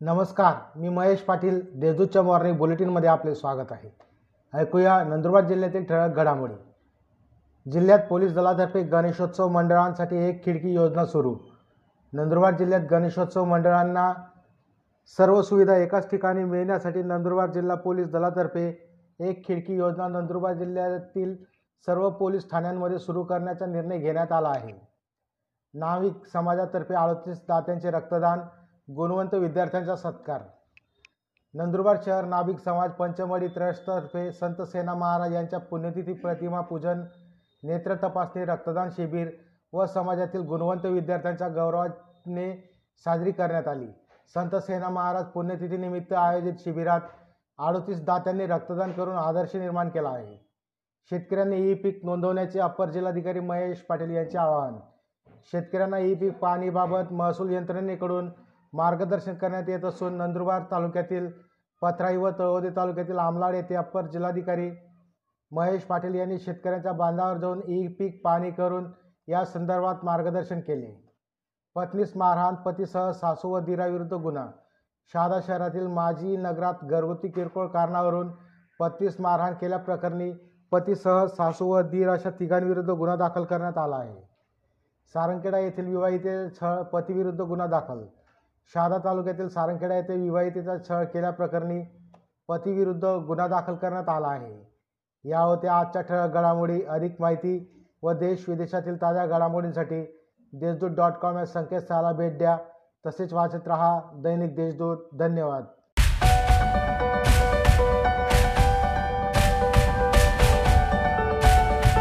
नमस्कार मी महेश पाटील देजूच्या मॉर्निंग बुलेटिनमध्ये आपले स्वागत आहे. ऐकूया नंदुरबार जिल्ह्यातील ठळक घडामोडी. जिल्ह्यात पोलीस दलातर्फे गणेशोत्सव मंडळांसाठी एक खिडकी योजना सुरू. नंदुरबार जिल्ह्यात गणेशोत्सव मंडळांना सर्व सुविधा एकाच ठिकाणी मिळण्यासाठी नंदुरबार जिल्हा पोलीस दलातर्फे एक खिडकी योजना नंदुरबार जिल्ह्यातील सर्व पोलीस ठाण्यांमध्ये सुरू करण्याचा निर्णय घेण्यात आला आहे. नाविक समाजातर्फे अडतीस दात्यांचे रक्तदान गुणवंत विद्यार्थ्यांचा सत्कार. नंदुरबार शहर नाभिक समाज पंचमढी ट्रस्टतर्फे संत सेना महाराज यांच्या पुण्यतिथी प्रतिमा पूजन नेत्र तपासणी रक्तदान शिबिर व समाजातील गुणवंत विद्यार्थ्यांच्या गौरवाने साजरी करण्यात आली. संत सेना महाराज पुण्यतिथीनिमित्त आयोजित शिबिरात अडतीस दात्यांनी रक्तदान करून आदर्श निर्माण केला आहे. शेतकऱ्यांनी ई पीक नोंदवण्याचे अप्पर जिल्हाधिकारी महेश पाटील यांचे आवाहन. शेतकऱ्यांना ई पीक पाहणीबाबत महसूल यंत्रणेकडून मार्गदर्शन करण्यात येत असून नंदुरबार तालुक्यातील पथराई व तळोदी तालुक्यातील आमलाड येथे अप्पर जिल्हाधिकारी महेश पाटील यांनी शेतकऱ्यांच्या बांधावर जाऊन ई पीक पाहणी करून या संदर्भात मार्गदर्शन केले. पत्नीस मारहाण पतीसह सासू व दिराविरुद्ध गुन्हा. शहादा शहरातील माजी नगरात घरगुती किरकोळ कारणावरून पत्नीस मारहाण केल्याप्रकरणी पतीसह सासू व दीर अशा तिघांविरुद्ध गुन्हा दाखल करण्यात आला आहे. सारंगखेडा येथील विवाहिते छ पतीविरुद्ध गुन्हा दाखल शहादा तालुक्यातील सारंगखेडा येथे विवाहितेचा छळ केल्याप्रकरणी पतीविरुद्ध गुन्हा दाखल करण्यात आला आहे. या होत्या आजच्या ठळक घडामोडी अधिक माहिती व देश विदेशातील ताज्या घडामोडींसाठी देशदूत डॉट कॉम या संकेतस्थळाला भेट द्या. तसेच वाचत रहा दैनिक देशदूत. धन्यवाद.